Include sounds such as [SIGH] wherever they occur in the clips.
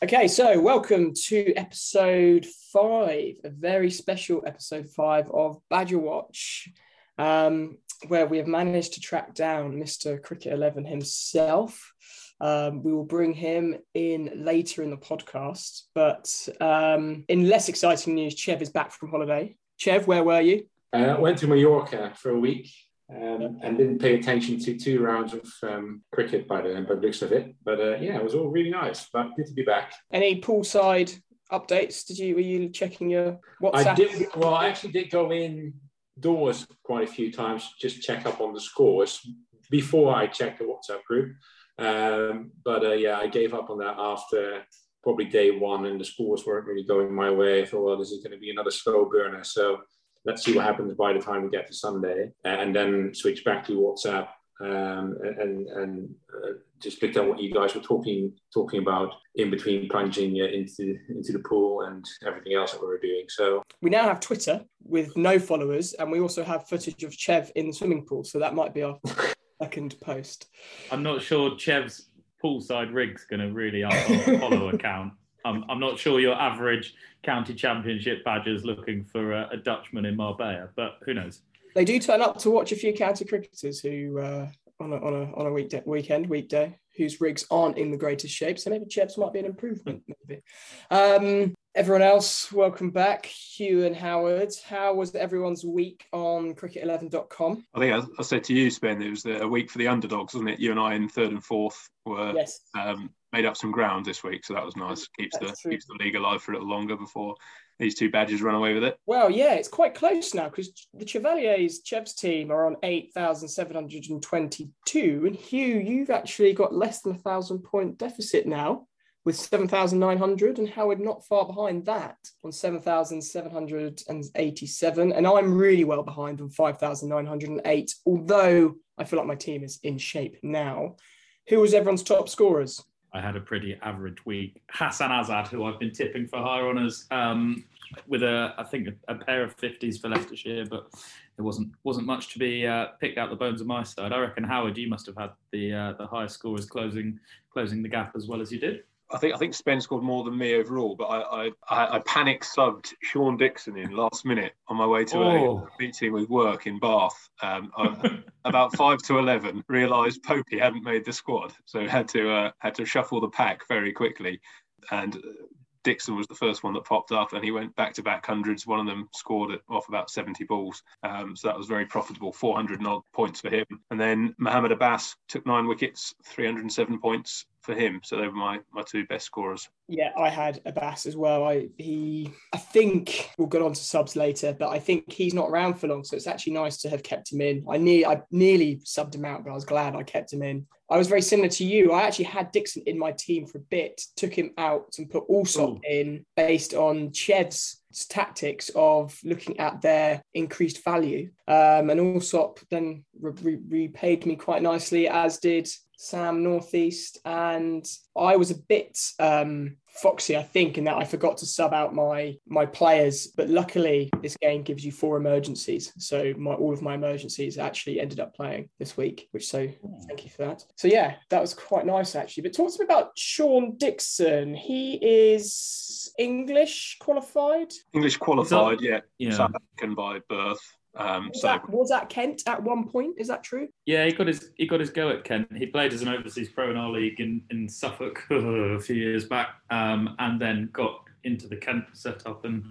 Okay, so welcome to episode five, a very special episode five of Badger Watch, um, where we have managed to track down Mr. Cricket 11 himself. Um, we will bring him in later in the podcast, but um, in less exciting news, Chev is back from holiday. Chev, where were you? I uh, went to Mallorca for a week um, and didn't pay attention to two rounds of um, cricket by the, by the looks of it. But uh, yeah, it was all really nice. But good to be back. Any poolside updates? Did you were you checking your WhatsApp? I did. Well, I actually did go indoors quite a few times, just check up on the scores before I checked the WhatsApp group. Um, but uh, yeah, I gave up on that after probably day one, and the scores weren't really going my way. I thought, well, this is going to be another slow burner. So let's see what happens by the time we get to Sunday, and then switch back to WhatsApp um, and and uh, just looked at what you guys were talking talking about in between plunging uh, into into the pool and everything else that we were doing. So we now have Twitter with no followers, and we also have footage of Chev in the swimming pool. So that might be our [LAUGHS] second post. I'm not sure Chev's poolside rig's going to really up our follow account. [LAUGHS] I'm, I'm not sure your average county championship badgers looking for a, a, Dutchman in Marbella, but who knows? They do turn up to watch a few county cricketers who uh, on a on a on a weekday, weekend weekday whose rigs aren't in the greatest shape. So maybe Chev's might be an improvement. Maybe. Um, everyone else, welcome back, Hugh and Howard. How was everyone's week on cricket11.com? I think I, I said to you, Spen, it was a week for the underdogs, wasn't it? You and I in third and fourth were yes. um, made up some ground this week, so that was nice. Keeps That's the true. keeps the league alive for a little longer before these two badges run away with it. Well, yeah, it's quite close now because the Chevaliers, Chev's team, are on 8,722. And Hugh, you've actually got less than a thousand point deficit now with 7,900. And Howard not far behind that on 7,787. And I'm really well behind on 5,908, although I feel like my team is in shape now. Who was everyone's top scorers? I had a pretty average week. Hassan Azad, who I've been tipping for higher honours, um, with a I think a, a, pair of fifties for Leicestershire, but it wasn't wasn't much to be uh, picked out the bones of my side. I reckon Howard, you must have had the uh, the highest scorers closing closing the gap as well as you did. I think I think Spen scored more than me overall, but I I, I panic subbed Sean Dickson in last minute on my way to oh. a meeting with work in Bath. Um, about five to eleven, realised Popey hadn't made the squad, so had to uh, had to shuffle the pack very quickly, and Dickson was the first one that popped up, and he went back to back hundreds. One of them scored it off about 70 balls, um, so that was very profitable. 400 odd points for him. And then Mohammad Abbas took nine wickets, 307 points for him. So they were my my two best scorers. Yeah, I had Abbas as well. I he I think we'll get on to subs later, but I think he's not around for long, so it's actually nice to have kept him in. I near I nearly subbed him out, but I was glad I kept him in. I was very similar to you. I actually had Dickson in my team for a bit, took him out and put Alsop Ooh. in based on Chev's tactics of looking at their increased value. Um, and Alsop then re- repaid me quite nicely, as did Sam Northeast, and I was a bit um, foxy, I think, in that I forgot to sub out my my players. But luckily, this game gives you four emergencies, so my, all of my emergencies actually ended up playing this week. Which so thank you for that. So yeah, that was quite nice actually. But talk to me about Sean Dickson. He is English qualified. English qualified, yeah. yeah. South African by birth. Um, was, so, that, was that Kent at one point? Is that true? Yeah, he got his he got his go at Kent. He played as an overseas pro in our league in, in Suffolk [LAUGHS] a few years back, um, and then got into the Kent setup and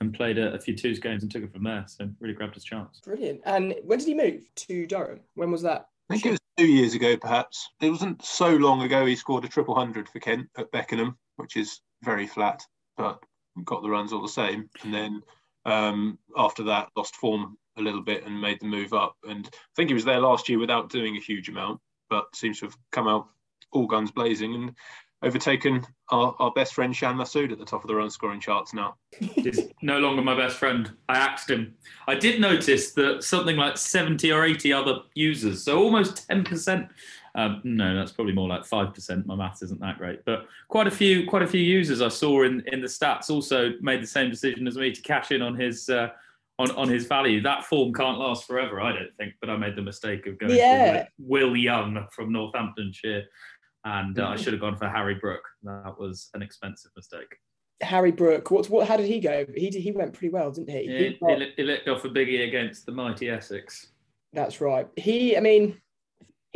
and played a, a, few twos games and took it from there. So really grabbed his chance. Brilliant. And when did he move to Durham? When was that? I think it was two years ago, perhaps. It wasn't so long ago. He scored a triple hundred for Kent at Beckenham, which is very flat, but got the runs all the same. And then um, after that, lost form a little bit and made the move up. And I think he was there last year without doing a huge amount, but seems to have come out all guns blazing and overtaken our, our best friend Shan Masood at the top of the run scoring charts now. He's no longer my best friend. I axed him. I did notice that something like 70 or 80 other users, so almost 10% um, no, that's probably more like five percent. My maths isn't that great, but quite a few, quite a few users I saw in in the stats also made the same decision as me to cash in on his uh, on on his value. That form can't last forever, I don't think. But I made the mistake of going yeah. Will Young from Northamptonshire and uh, I should have gone for Harry Brook. That was an expensive mistake. Harry Brook. What? What? How did he go? He did, he went pretty well, didn't he? Yeah, He he, got- li- he licked off a biggie against the mighty Essex. that's right. He. I mean,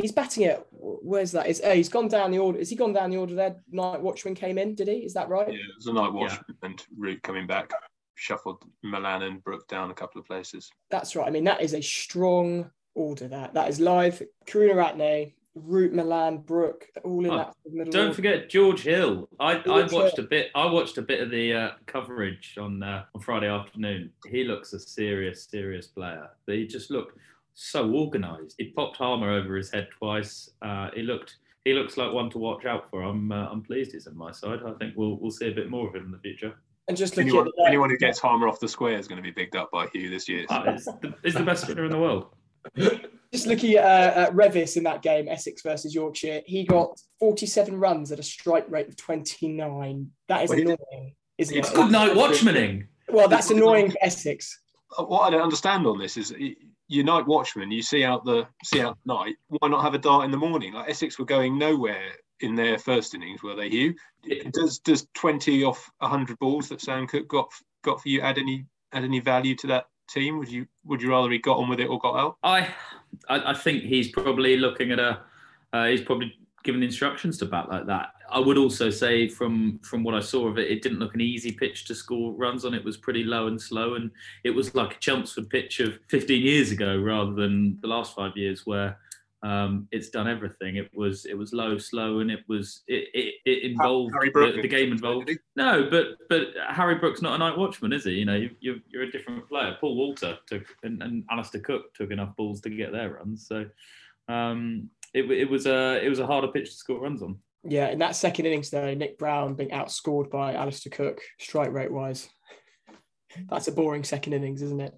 he's batting it. Where's that? Is oh, he's gone down the order. Has he gone down the order there? Night Watchman came in. Did he? Is that right? Yeah, it was a night watch and Root coming back, shuffled Malan and Brook down a couple of places. That's right. I mean, that is a strong order. That that is live. Karunaratne, Root Malan, Brook, all in Oh, that middle. Don't order. forget George Hill. I, I watched Hill. a bit. I watched a bit of the uh, coverage on uh, on Friday afternoon. He looks a serious, serious player. But he just looked so organised. He popped Harmer over his head twice. Uh, he looked. He looks like one to watch out for. I'm. Uh, I'm pleased he's on my side. I think we'll we'll see a bit more of him in the future. And just looking Anyone, at the, anyone who gets Harmer off the square is going to be bigged up by Hugh this year. Uh, he's, the, he's the best spinner in the world. [LAUGHS] just looking at, uh, at Revis in that game, Essex versus Yorkshire, he got 47 runs at a strike rate of 29. That is Well, he- annoying, isn't it's it? Good night, watchmaning. Well, that's annoying for Essex. Uh, what I don't understand on this is y- your night watchman. You see out the see out the night. Why not have a dart in the morning? Like Essex were going nowhere in their first innings, were they? Hugh, does does twenty off hundred balls that Sam Cook got got for you add any add any value to that team? Would you would you rather he got on with it or got out? I, I, I think he's probably looking at a. Uh, he's probably given instructions to bat like that. I would also say from from what I saw of it, it didn't look an easy pitch to score runs on. It was pretty low and slow, and it was like a Chelmsford pitch of 15 years ago rather than the last five years where. Um, it's done everything. It was it was low, slow, and it was it it, it involved the, the game involved. No, but but Harry Brook's not a night watchman, is he? You know, you, you, you're a different player. Paul Walter took and, and Alistair Cook took enough balls to get their runs, so um, it, it was a it was a harder pitch to score runs on. Yeah, in that second innings, though, Nick Browne being outscored by Alistair Cook, strike rate wise. That's a boring second innings, isn't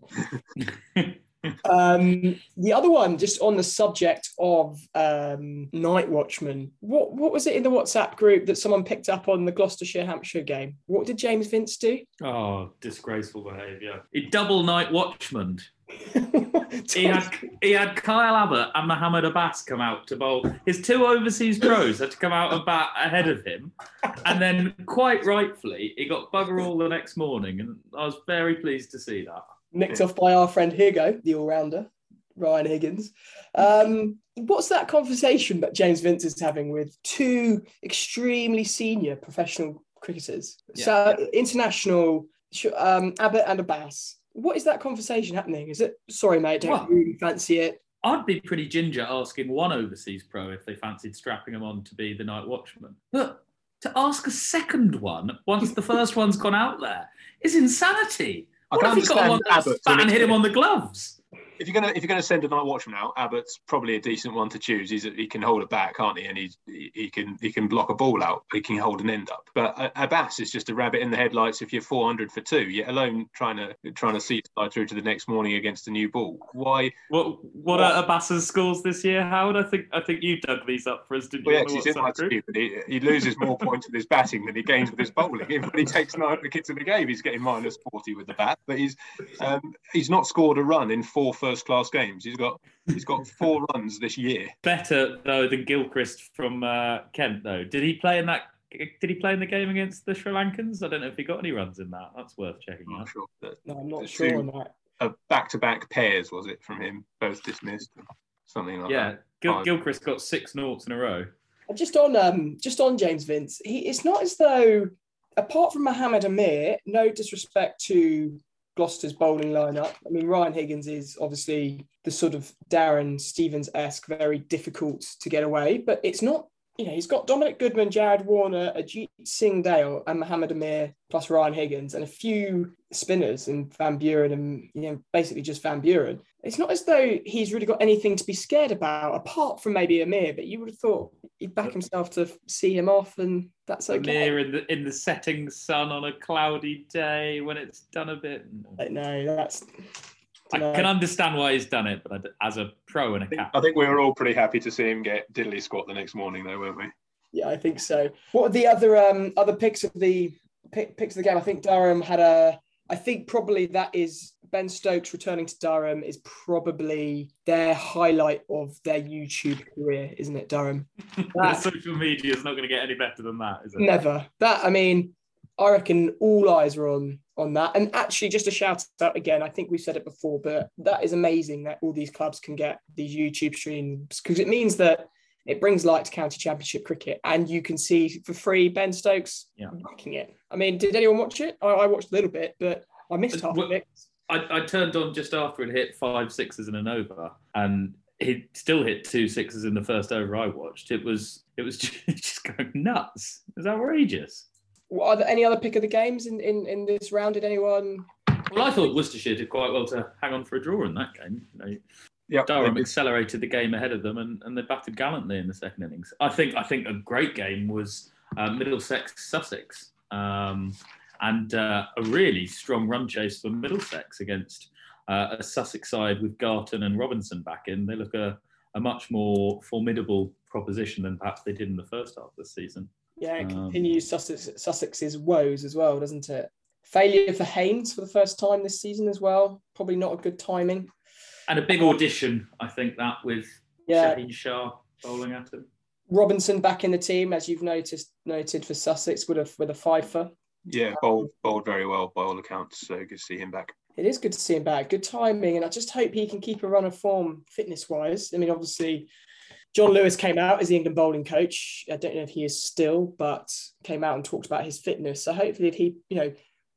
it? [LAUGHS] Um, the other one, just on the subject of um, night watchman, what what was it in the WhatsApp group that someone picked up on the Gloucestershire Hampshire game? What did James Vince do? Oh, disgraceful behaviour! He double night watchman. [LAUGHS] He had he had Kyle Abbott and Mohammed Abbas come out to bowl. His two overseas pros had to come out and bat ahead of him, and then quite rightfully he got bugger all the next morning, and I was very pleased to see that. nicked off by our friend Higo, the all-rounder, Ryan Higgins. Um, what's that conversation that James Vince is having with two extremely senior professional cricketers? Yeah. So international, um, Abbott and Abbas. What is that conversation happening? Is it sorry, mate? Don't Well- really fancy it. I'd be pretty ginger asking one overseas pro if they fancied strapping him on to be the night watchman. But to ask a second one once the first one's gone out there is insanity. I What can if he got him on understand the Abbott to bat an and hit him on the gloves? If you're gonna if you're gonna send a night watchman out, Abbott's probably a decent one to choose. He's he can hold it back, can't he? And he, he can he can block a ball out. He can hold an end up. But uh, Abbas is just a rabbit in the headlights. If you're 400 for two, yet alone trying to trying to see it through to the next morning against a new ball. Why? What what are Abbas's scores this year, Howard? I think I think you dug these up for us, didn't you? Well, on yes, he's in my group? stupid. He, he loses more points with his batting than he gains with his bowling. Even when he takes nine wickets in the game, he's getting minus 40 with the bat. But he's um, he's not scored a run in four first class games. He's got he's got [LAUGHS] four runs this year. Better though than Gilchrist from uh, Kent, though. Did he play in that? Did he play in the game against the Sri Lankans? I don't know if he got any runs in that. That's worth checking I'm out. sure. That, No, I'm not sure two- on that. uh, back-to-back pairs was it from him? Both dismissed, something like Yeah, that. Gil- Gilchrist got six noughts in a row. And Just on um, just on James Vince, he it's not as though, apart from Mohammed Amir, no disrespect to Gloucester's bowling lineup. I mean, Ryan Higgins is obviously the sort of Darren Stevens esque, very difficult to get away, but it's not. You know, he's got Dominic Goodman, Jared Warner, Ajit Singh Dale, and Mohammed Amir, plus Ryan Higgins, and a few spinners and Van Buuren, and you know, basically just Van Buuren. It's not as though he's really got anything to be scared about, apart from maybe Amir. But you would have thought he'd back himself to see him off, and that's okay. Amir in the in the setting sun on a cloudy day when it's done a bit. I know that's. I dunno. can understand why he's done it, but as a pro and a I think, cap, I think we were all pretty happy to see him get diddly squat the next morning, though, weren't we? Yeah, I think so. What are the other um other picks of the pick, picks of the game? I think Durham had a. I think probably that is Ben Stokes returning to Durham is probably their highlight of their YouTube career, isn't it, Durham? [LAUGHS] That, social media is not going to get any better than that, is it? Never. That I mean, I reckon all eyes are on on that. And actually, just a shout out again. I think we've said it before, but that is amazing that all these clubs can get these YouTube streams because it means that it brings light to county championship cricket, and you can see for free Ben Stokes yeah. rocking it. I mean, did anyone watch it? I, I watched a little bit, but I missed half well, of it. I, I turned on just after it hit five sixes and an over, and he still hit two sixes in the first over I watched. It was [LAUGHS] it was just going nuts. It was outrageous. Well, are there any other pick of the games in, in, in this round? Did anyone? Well, I thought Worcestershire did quite well to hang on for a draw in that game. You know, Yep. Durham accelerated the game ahead of them, and, and they batted gallantly in the second innings. I think I think a great game was uh, Middlesex Sussex, um, and uh, a really strong run chase for Middlesex against uh, a Sussex side with Garton and Robinson back in. They look a, a much more formidable proposition than perhaps they did in the first half of the season. Yeah, it Um, continues Sussex, Sussex's woes as well, doesn't it? Failure for Haines for the first time this season as well. Probably not a good timing. And a big audition, I think that with Yeah, Shaheen Shah bowling at him. Robinson back in the team, as you've noticed noted for Sussex with a with a fifer. Yeah, bowled, bowled very well by all accounts. So good to see him back. It is good to see him back. Good timing, and I just hope he can keep a run of form fitness wise. I mean, obviously, Jon Lewis came out as the England bowling coach. I don't know if he is still, but came out and talked about his fitness. So hopefully, if he, you know,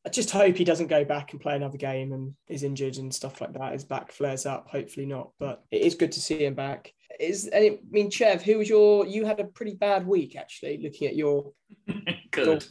I just hope he doesn't go back and play another game and is injured and stuff like that. His back flares up. Hopefully not, but it is good to see him back. Is and it, I mean, Chev, who was your? You had a pretty bad week actually. Looking at your, [LAUGHS] Good.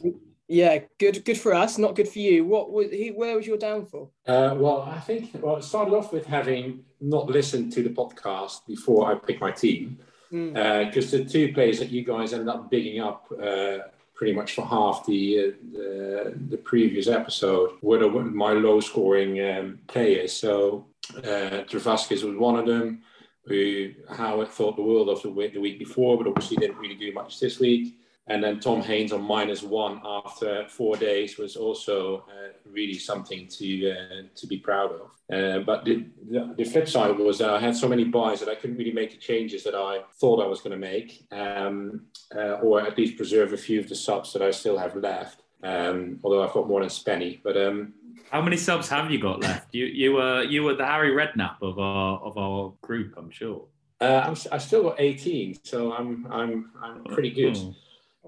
yeah, good, good for us, not good for you. What was? Who, where was your downfall? Uh, well, I think well, it started off with having not listened to the podcast before I picked my team, Mm. because the two players that you guys ended up bigging up uh, pretty much for half the uh, the, the previous episode were my low scoring um, players. So uh, Trevaskis was one of them. Who Howard thought the world of the week, the week before, but obviously didn't really do much this week. And then Tom Haines on minus one after four days was also uh, really something to uh, to be proud of. Uh, but the, the, the flip side was that I had so many buys that I couldn't really make the changes that I thought I was going to make, um, uh, or at least preserve a few of the subs that I still have left. Um, although I've got more than Spenny, but um, How many subs have you got left? You you were you were the Harry Redknapp of our of our group, I'm sure. uh, I'm, I still got 18, so I'm I'm I'm pretty good. Oh.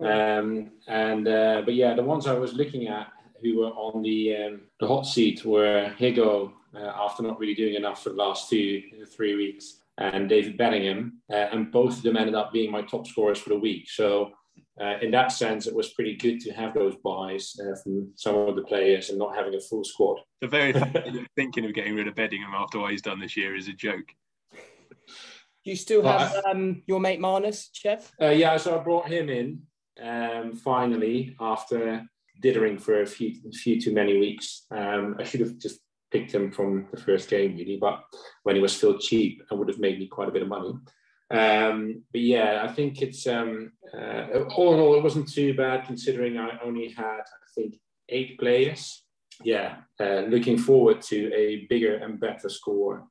Um, and uh, but yeah, the ones I was looking at who were on the um, the hot seat were Higo uh, after not really doing enough for the last two three weeks, and David Bedingham, uh, and both of them ended up being my top scorers for the week. So. Uh, in that sense, it was pretty good to have those buys uh, from some of the players and not having a full squad. The very fact that [LAUGHS] you're thinking of getting rid of Bedingham after what he's done this year is a joke. Do you still Well, have um, your mate Marnus, Chev? Uh, yeah, so I brought him in um, finally after dithering for a few, few too many weeks. Um, I should have just picked him from the first game, really, but when he was still cheap, it would have made me quite a bit of money. Um, but yeah, I think it's um, uh, all in all, it wasn't too bad considering I only had, I think, eight players. Yeah, uh, looking forward to a bigger and better score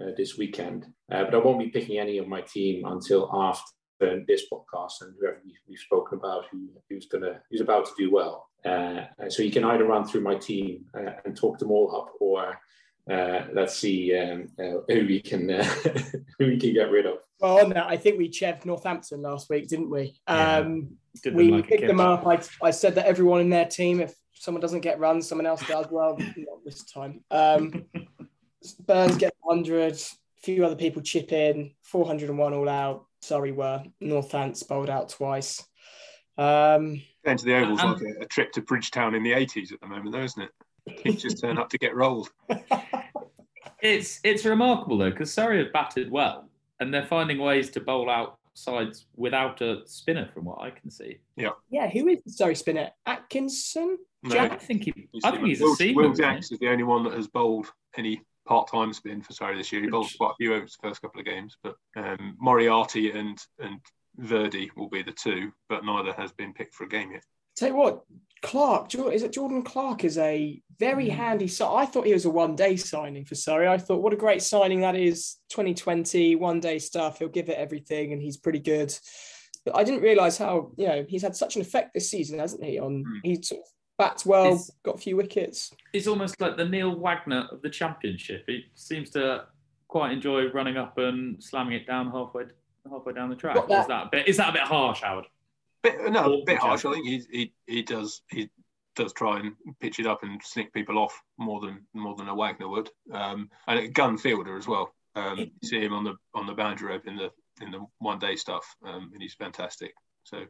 uh, this weekend. Uh, but I won't be picking any of my team until after this podcast and whoever we- we've spoken about who, who's gonna who's about to do well. Uh, so you can either run through my team uh, and talk them all up, or uh, let's see um, uh, who we can uh, [LAUGHS] who we can get rid of. Well, on that, I think we cheved Northampton last week, didn't we? Um, Did them we like picked them up. I, I said that everyone in their team, if someone doesn't get runs, someone else does. Well, not this time. Um, [LAUGHS] Burns gets 100, a few other people chip in, 401 all out. Sorry, were Northants bowled out twice. Um, Going to the Oval's Um, like a, a trip to Bridgetown in the 80s at the moment, though, isn't it? Kids just turn up to get rolled. [LAUGHS] It's it's remarkable though because Surrey have batted well and they're finding ways to bowl out sides without a spinner, from what I can see. yeah, Yeah. who is the sorry spinner? Atkinson? No, I think he, I think he's a Will, seaman. Will? Jacks is the only one that has bowled any part-time spin for Surrey this year. He bowled quite a few over his first couple of games, but um, Moriarty and and Virdi will be the two, but neither has been picked for a game yet. Tell you what, Clark, is it Jordan Clark is a very handy. So I thought he was a one day signing for Surrey. I thought what a great signing that is. 2020 one day stuff. He'll give it everything, and he's pretty good. But I didn't realize how you know he's had such an effect this season, hasn't he? On Mm. he sort of bats well, It's- got a few wickets. He's almost like the Neil Wagner of the championship. He seems to quite enjoy running up and slamming it down halfway halfway down the track. Got that- Is that a bit, is that a bit harsh, Howard? Bit, no, a bit harsh. I think he, he he does he does try and pitch it up and sneak people off more than more than a Wagner would. Um, and a gun fielder as well. Um, you see him on the on the boundary rope in the in the one day stuff, um, and he's fantastic. So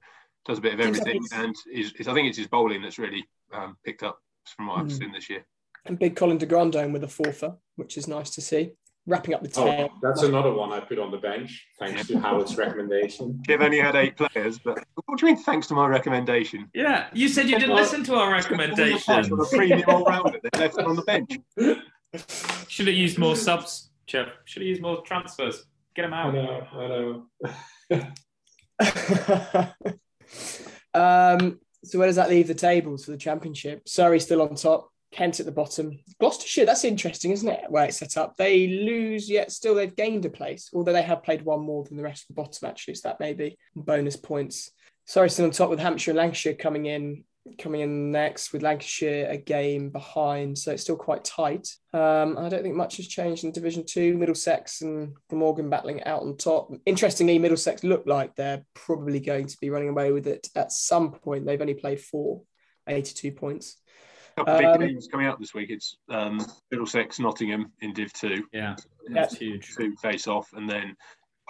does a bit of Seems like everything, and is, is I think it's his bowling that's really um, picked up from what I've Mm. seen this year. And big Colin de Grandhomme with a fourfer, which is nice to see. Wrapping up the tail. Oh, that's another one I put on the bench, thanks to Howard's recommendation. [LAUGHS] They've only had eight players, but what do you mean? Thanks to my recommendation. Yeah, you said you didn't listen to our recommendation. A premium all rounder. They left on the bench. [LAUGHS] Should have used more subs, Chev. Should have used more transfers. Get him I out. know, I know. [LAUGHS] um, so where does that leave the tables for the championship? Surrey still on top, Kent at the bottom. Gloucestershire, that's interesting, isn't it? Where it's set up. They lose, yet still they've gained a place, although they have played one more than the rest of the bottom, actually. So that may be bonus points. Surrey still on top with Hampshire and Lancashire coming in coming in next with Lancashire a game behind, so it's still quite tight. Um, I don't think much has changed in Division Two. Middlesex and Glamorgan battling out on top. Interestingly, Middlesex look like they're probably going to be running away with it at some point. They've only played four, 82 points. A couple of Um, big games coming up this week. It's um, Middlesex, Nottingham in Div Two, Yeah, that's huge. two face off, and then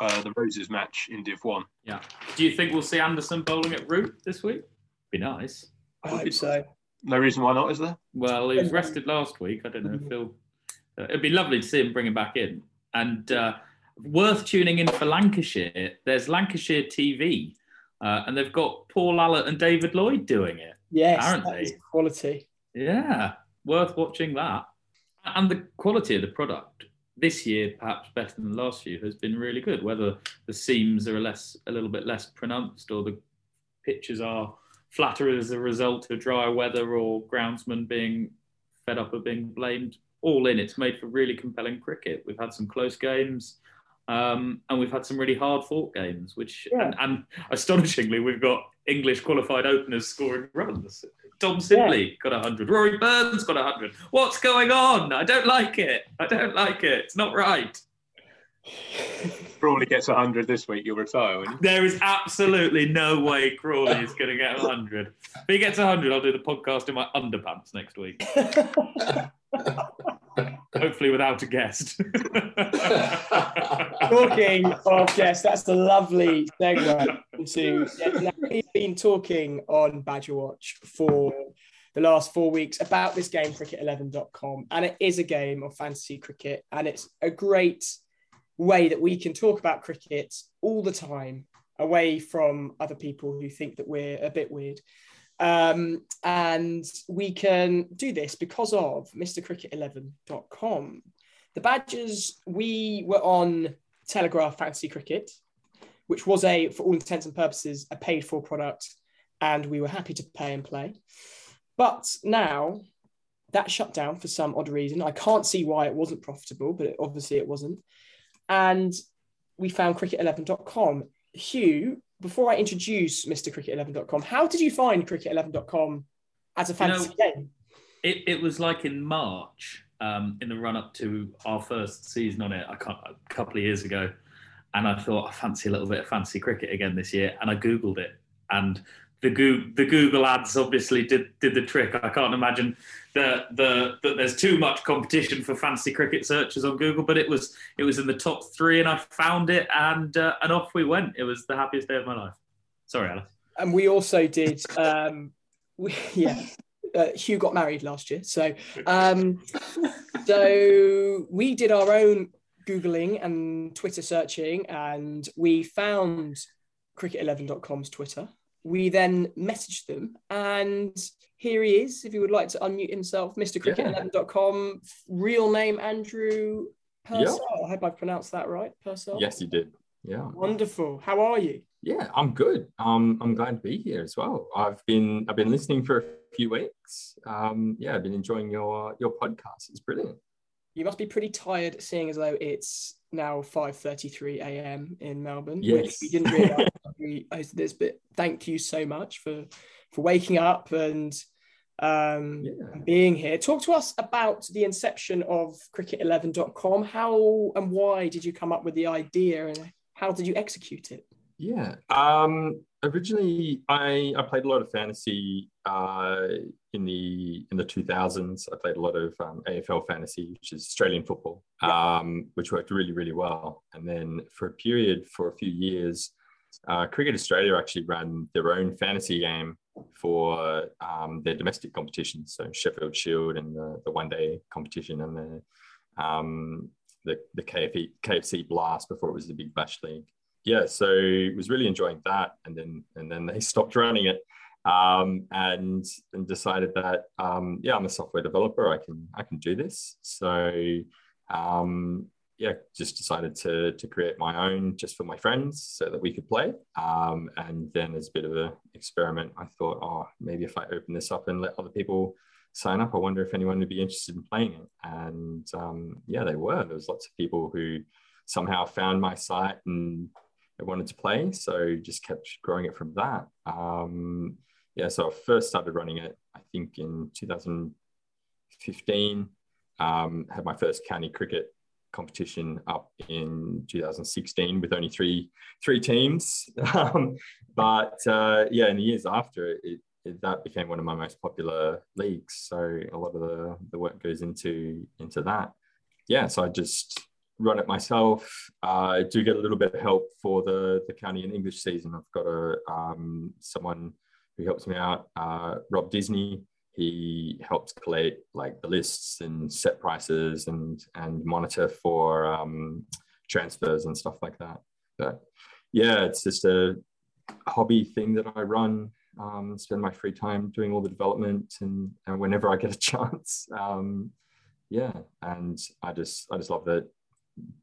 uh, the Roses match in Div One. Yeah. Do you think we'll see Anderson bowling at root this week? Be nice. I hope so. No reason why not, is there? Well, he was rested last week. I don't know if he'll. Uh, it'd be lovely to see him bring him back in. And uh, worth tuning in for Lancashire. There's Lancashire TV, uh, and they've got Paul Allott and David Lloyd doing it. Yes, Aren't that they? is quality. Yeah, worth watching that. And the quality of the product this year, perhaps better than the last few, has been really good. Whether the seams are less, a little bit less pronounced, or the pitches are flatter as a result of drier weather, or groundsmen being fed up of being blamed. All in, it's made for really compelling cricket. We've had some close games. Um, and we've had some really hard fought games, which Yeah. and, and astonishingly, we've got English qualified openers scoring runs. Dom Sibley got 100. Rory Burns got 100. What's going on? I don't like it. I don't like it. It's not right. Crawley gets 100 this week, you'll retire, won't you? There is absolutely no way Crawley is going to get 100. If he gets 100, I'll do the podcast in my underpants next week. Hopefully without a guest. [LAUGHS] talking of yes, that's the lovely segue into. Now, we've been talking on Badger Watch for the last four weeks about this game, cricket11.com, and it is a game of fantasy cricket, and it's a great way that we can talk about cricket all the time away from other people who think that we're a bit weird. Um, and we can do this because of MrCricket11.com. The Badgers, we were on Telegraph Fantasy Cricket, which was a, for all intents and purposes, a paid for product, and we were happy to pay and play. But now that shut down for some odd reason. I can't see why it wasn't profitable, but obviously it wasn't. And we found cricket11.com. Hugh, before I introduce Mr. Cricket11.com, how did you find cricket11.com as a You know- game? it, it was like in March, um, in the run up to our first season on it, I can't, a couple of years ago, and I thought I fancy a little bit of fancy cricket again this year, and I googled it, and the Google, the Google ads obviously did did the trick. I can't imagine that the that there's too much competition for fancy cricket searches on Google, but it was it was in the top three, and I found it, and uh, and off we went. It was the happiest day of my life. Sorry, Alice. and we also did um we, [LAUGHS] yeah uh, hugh got married last year so um so we did our own googling and twitter searching and we found cricket11.com's twitter we then messaged them and here he is if you would like to unmute himself mr cricket11.com real name andrew Purcell. i hope i've pronounced that right Purcell. Yes, you did. Yeah. wonderful how are you Yeah, I'm good. Um, I'm glad to be here as well. I've been I've been listening for a few weeks. Um, yeah, I've been enjoying your your podcast. It's brilliant. You must be pretty tired, seeing as though it's now 5:33 a.m. in Melbourne. Yes. Which we didn't realise [LAUGHS] we hosted this, but thank you so much for for waking up and um, Yeah. being here. Talk to us about the inception of cricket11.com. How and why did you come up with the idea and how did you execute it? Yeah. Um, originally, I I played a lot of fantasy uh, in the in the 2000s. I played a lot of um, AFL fantasy, which is Australian football, um, which worked really really well. And then for a period, for a few years, uh, Cricket Australia actually ran their own fantasy game for um, their domestic competitions, so Sheffield Shield and the, the one day competition and the um, the the KFC, KFC Blast before it was the Big Bash League yeah, so was really enjoying that, and then and then they [LAUGHS] stopped running it, um, and and decided that um, yeah, I'm a software developer. I can I can do this. So um, yeah, just decided to to create my own just for my friends so that we could play. Um, and then as a bit of an experiment, I thought, oh, maybe if I open this up and let other people sign up, I wonder if anyone would be interested in playing it. And um, yeah, they were. There was lots of people who somehow found my site and I wanted to play. So just kept growing it from that. Um, yeah, so I first started running it, I think in 2015. Um, had my first county cricket competition up in 2016 with only three three teams. [LAUGHS] Um, but uh, yeah, in the years after, it, it, that became one of my most popular leagues. So a lot of the, the work goes into into that. Yeah, so I just run it myself. Uh, I do get a little bit of help for the the county and English season. I've got a um, someone who helps me out, uh, Rob Disney. He helps collate like the lists and set prices and and monitor for um, transfers and stuff like that. But yeah, it's just a hobby thing that I run. Um, spend my free time doing all the development and, and whenever I get a [LAUGHS] chance. Um, yeah, and I just I just love that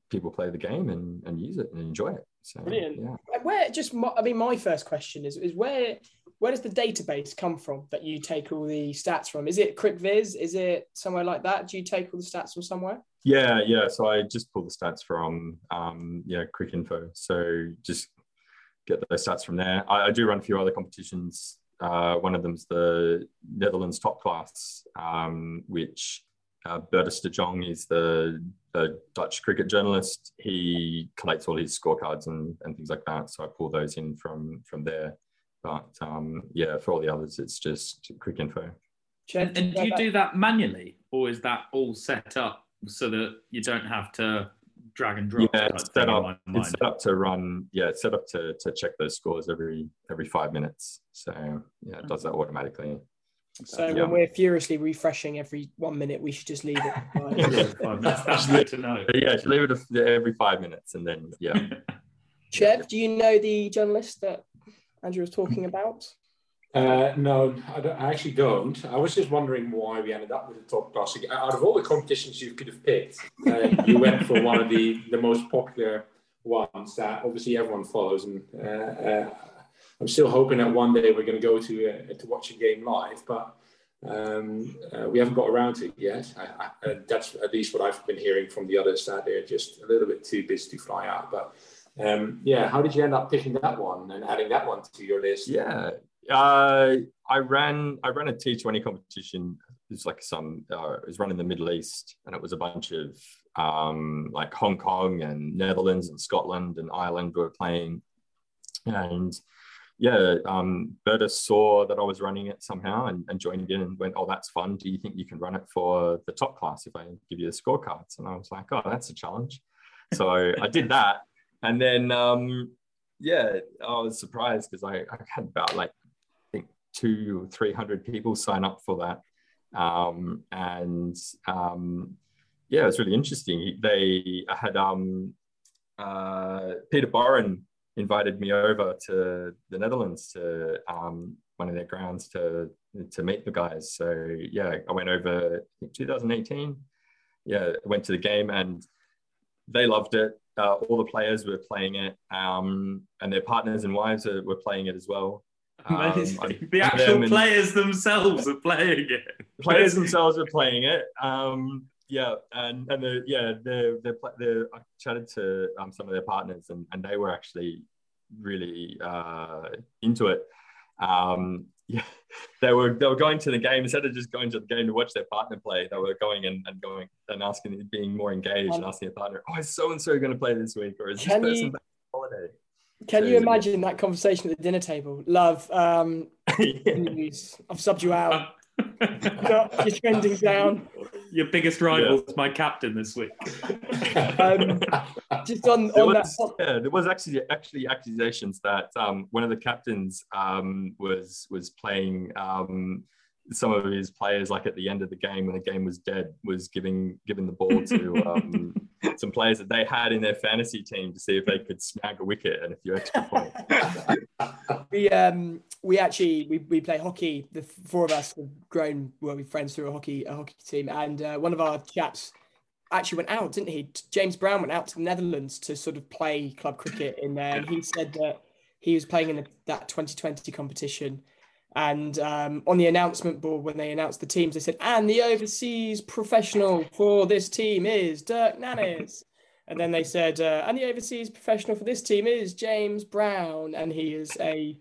people play the game and, and use it and enjoy it. So, Brilliant. Yeah. Where just my, I mean, my first question is is where where does the database come from that you take all the stats from? Is it CricViz? Is it somewhere like that? Do you take all the stats from somewhere? Yeah, yeah. So I just pull the stats from um, yeah, Cricinfo. So just get those stats from there. I, I do run a few other competitions. Uh, one of them's the Netherlands Top Class, um, which uh, Bertus de Jong is the, the Dutch cricket journalist. He collects all his scorecards and, and things like that. So I pull those in from from there. But um, yeah, for all the others, it's just Cricinfo. info. And, and do you do that manually, or is that all set up so that you don't have to drag and drop? Yeah, it's set up. It's set up to run. Yeah, it's set up to to check those scores every every five minutes. So yeah, it does that automatically. So Yeah. when we're furiously refreshing every one minute, we should just leave it. [LAUGHS] Yeah, five. That's good to know. Yeah, leave it every five minutes, and then yeah. [LAUGHS] Chev, do you know the journalist that Andrew was talking about? Uh, no, I, don't, I actually don't. I was just wondering why we ended up with the top class. Out of all the competitions you could have picked, uh, [LAUGHS] you went for one of the, the most popular ones that obviously everyone follows. And uh, uh, I'm still hoping that one day we're going to go to uh, to watch a game live, but um, uh, we haven't got around to it yet. I, I, uh, that's at least what I've been hearing from the others that they're just a little bit too busy to fly out. But um, yeah, how did you end up picking that one and adding that one to your list? Yeah, uh, I ran I ran a T20 competition. It was like some uh, it was run in the Middle East, and it was a bunch of um, like Hong Kong and Netherlands and Scotland and Ireland were playing, and yeah, um, Berta saw that I was running it somehow and, and joined in and went, "Oh, that's fun. Do you think you can run it for the top class if I give you the scorecards?" And I was like, "Oh, that's a challenge." So [LAUGHS] I did that, and then um, yeah, I was surprised because I, I had about like I think two or three hundred people sign up for that, um, and um, yeah, it was really interesting. They I had um, uh, Peter Borren invited me over to the Netherlands to um, one of their grounds to to meet the guys. So yeah, I went over I think 2018. Yeah, went to the game and they loved it. Uh, all the players were playing it, um, and their partners and wives are, were playing it as well. [LAUGHS] Um, the actual players themselves are playing it. Players themselves are playing it. Um, yeah, and and the yeah the the the I chatted to um, some of their partners and and they were actually really uh, into it. Um, [LAUGHS] yeah, they were they were going to the game instead of just going to the game to watch their partner play. They were going and, and going and asking, being more engaged um, and asking their partner, "Oh, is so and so going to play this week, or is this person you, back on holiday?" Can so you imagine that conversation at the dinner table? Love, um, [LAUGHS] yeah. I've subbed you out. You're trending down. Your biggest rival is my captain this week. um, just on, on was, that. Yeah, there was actually actually accusations that um, one of the captains um, was was playing um, some of his players, like at the end of the game when the game was dead, was giving giving the ball to um, some players that they had in their fantasy team to see if they could snag a wicket and a few extra points. [LAUGHS] we um we actually we, we play hockey. The four of us have grown well, we friends through a hockey a hockey team, and uh, one of our chaps actually went out, didn't he? James Brown went out to the Netherlands to sort of play club cricket in there, and he said that he was playing in the, that 2020 competition and um, on the announcement board, when they announced the teams, they said, and the overseas professional for this team is Dirk Nannes. and then they said, uh, and the overseas professional for this team is James Brown. And he is a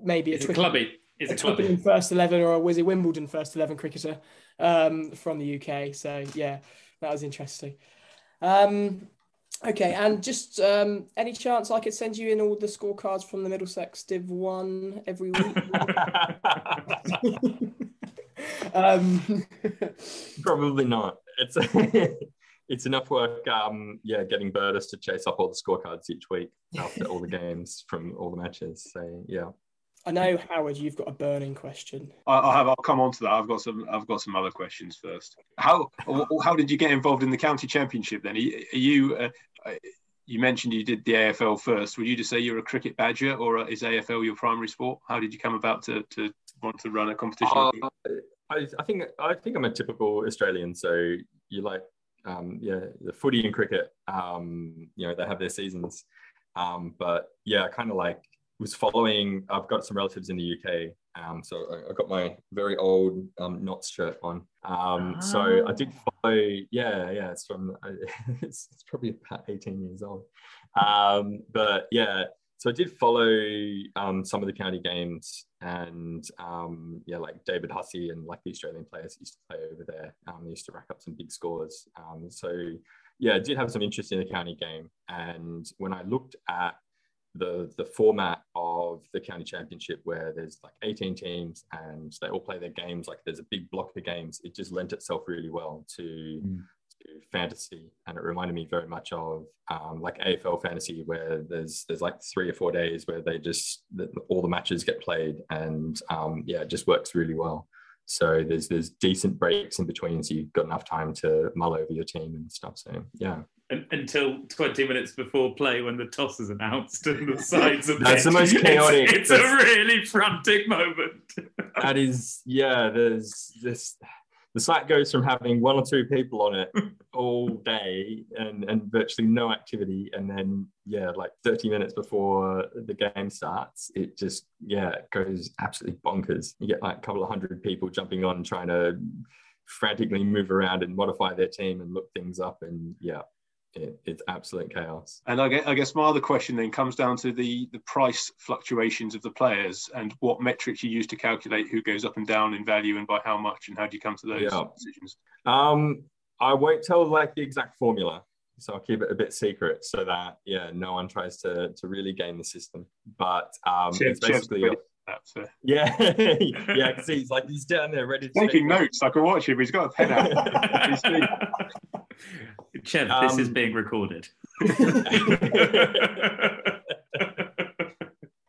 maybe a, Twitter, clubby. Is a, a clubby. first 11 or a Wizzy Wimbledon first 11 cricketer um, from the UK. So, yeah, that was interesting. Um, Okay, and just um, any chance I could send you in all the scorecards from the Middlesex Div One every week? [LAUGHS] um, Probably not. It's [LAUGHS] it's enough work. Um, yeah, getting Birders to chase up all the scorecards each week after all the games from all the matches. So yeah. I know, Howard, you've got a burning question. I, have. I'll come on to that. I've got some. I've got some other questions first. How how did you get involved in the county championship? Then are you? Uh, uh, you mentioned you did the AFL first. Would you just say you're a cricket badger, or is AFL your primary sport? How did you come about to, to want to run a competition? Uh, I, I, think I think I'm a typical Australian. So you like, um, yeah, the footy and cricket. Um, you know, they have their seasons. Um, but yeah, kind of like was following. I've got some relatives in the UK, um, so I, I, got my very old um, Notts shirt on. Um, So I did ah. follow. Yeah, yeah, it's from. [LAUGHS] It's, it's probably about eighteen years old. Um, but yeah, so I did follow um, some of the county games, and um, yeah, like David Hussey and like the Australian players used to play over there. Um, they used to rack up some big scores. Um, so yeah, I did have some interest in the county game, and when I looked at the the format of the county championship where there's like 18 teams and they all play their games like there's a big block of games it just lent itself really well to, mm. to fantasy. And it reminded me very much of um, like afl fantasy where there's there's like three or four days where they just the, all the matches get played and um, yeah it just works really well. So there's there's decent breaks in between so you've got enough time to mull over your team and stuff. So yeah until 20 minutes before play when the toss is announced and the [LAUGHS] sides are that's the most chaotic. It's, it's a really frantic moment. [LAUGHS] That is yeah there's this the site goes from having one or two people on it [LAUGHS] all day and, and virtually no activity and then yeah like 30 minutes before the game starts it just yeah it goes absolutely bonkers. You get like a couple of hundred people jumping on trying to frantically move around and modify their team and look things up and yeah it, it's absolute chaos. And I guess, I guess, my other question then comes down to the the price fluctuations of the players and what metrics you use to calculate who goes up and down in value and by how much, and how do you come to those yeah. decisions? Um, I won't tell like the exact formula, so I'll keep it a bit secret so that yeah, no one tries to to really game the system. But um, Chef, it's basically. That's [LAUGHS] Yeah, [LAUGHS] yeah. Because he's like he's down there ready. to Taking notes. I can watch him. He's got a pen out. [LAUGHS] Chev, um, this is um, being recorded. [LAUGHS] [LAUGHS]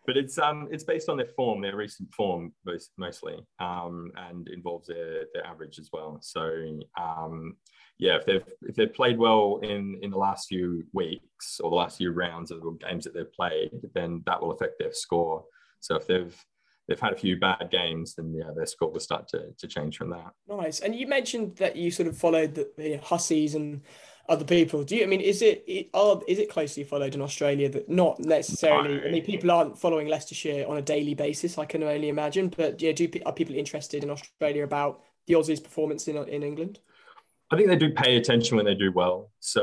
but it's um it's based on their form, their recent form mostly, um, and involves their their average as well. So um, yeah, if they've if they've played well in in the last few weeks or the last few rounds of the games that they've played, then that will affect their score. So if they've they've had a few bad games, then yeah, their score will start to, to change from that. Nice. And you mentioned that you sort of followed the, the Hussies and other people. Do you? I mean, is it, it are is it closely followed in Australia? That not necessarily. I mean, people aren't following Leicestershire on a daily basis. I can only imagine. But yeah, do are people interested in Australia about the Aussies' performance in in England? I think they do pay attention when they do well. So,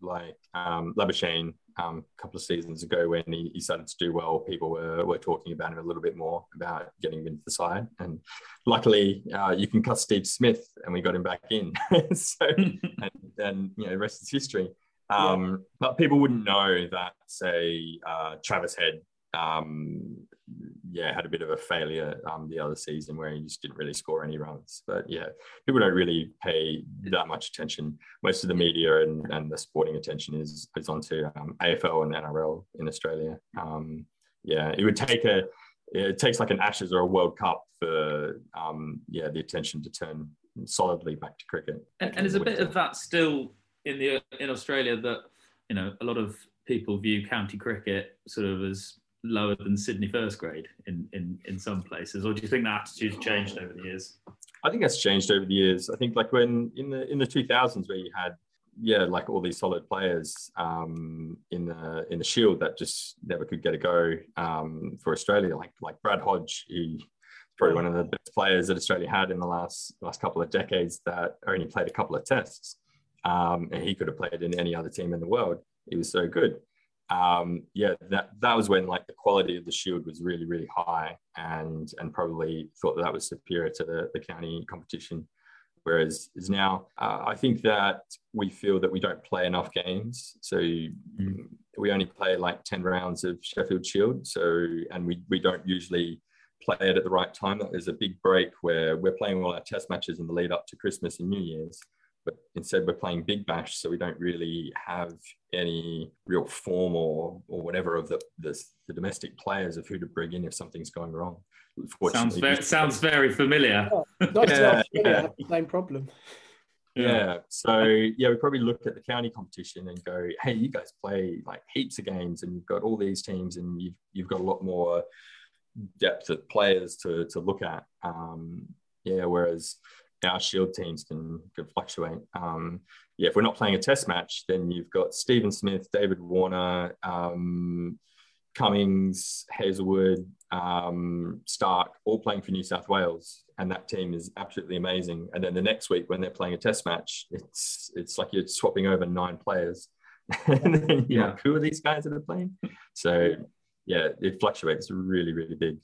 like um, Labuschagne, um, a couple of seasons ago when he, he, started to do well, people were, were talking about him a little bit more about getting him into the side. And luckily, uh, you can cut Steve Smith, and we got him back in. [LAUGHS] so, [LAUGHS] and, and, you know, the rest is history. Um, yeah. But people wouldn't know that, say, uh, Travis Head um, yeah, had a bit of a failure um, the other season where he just didn't really score any runs. But yeah, people don't really pay that much attention. Most of the media and, and the sporting attention is is onto um, AFL and NRL in Australia. Um, yeah, it would take a it takes like an Ashes or a World Cup for um, yeah the attention to turn solidly back to cricket. And, and there's a bit of that still in the in Australia that you know a lot of people view county cricket sort of as lower than Sydney first grade in, in, in some places, or do you think that attitude's changed over the years? I think that's changed over the years. I think like when in the in the two thousands where you had yeah like all these solid players um, in the in the Shield that just never could get a go um, for Australia, like like Brad Hodge, he probably one of the best players that Australia had in the last last couple of decades that only played a couple of tests, um, and he could have played in any other team in the world. He was so good um, yeah, that that was when like the quality of the shield was really really high, and and probably thought that, that was superior to the, the county competition. Whereas is now, uh, I think that we feel that we don't play enough games, so mm. we only play like ten rounds of Sheffield Shield. So and we we don't usually play it at the right time. There's a big break where we're playing all our test matches in the lead up to Christmas and New Year's but instead we're playing Big Bash, so we don't really have any real form or or whatever of the the, the domestic players of who to bring in if something's going wrong. Sounds very, sounds very familiar. Yeah, [LAUGHS] yeah, yeah. Same problem. Yeah. So yeah, we probably look at the county competition and go, hey, you guys play like heaps of games, and you've got all these teams, and you've you've got a lot more depth of players to to look at. Um, yeah, whereas our shield teams can, can fluctuate. Um, yeah, if we're not playing a test match, then you've got Stephen Smith, David Warner, um, Cummins, Hazlewood, um, Starc, all playing for New South Wales, and that team is absolutely amazing. And then the next week, when they're playing a test match, it's it's like you're swapping over nine players, [LAUGHS] and then you're yeah. like, who are these guys that are playing? So yeah, it fluctuates really, really big.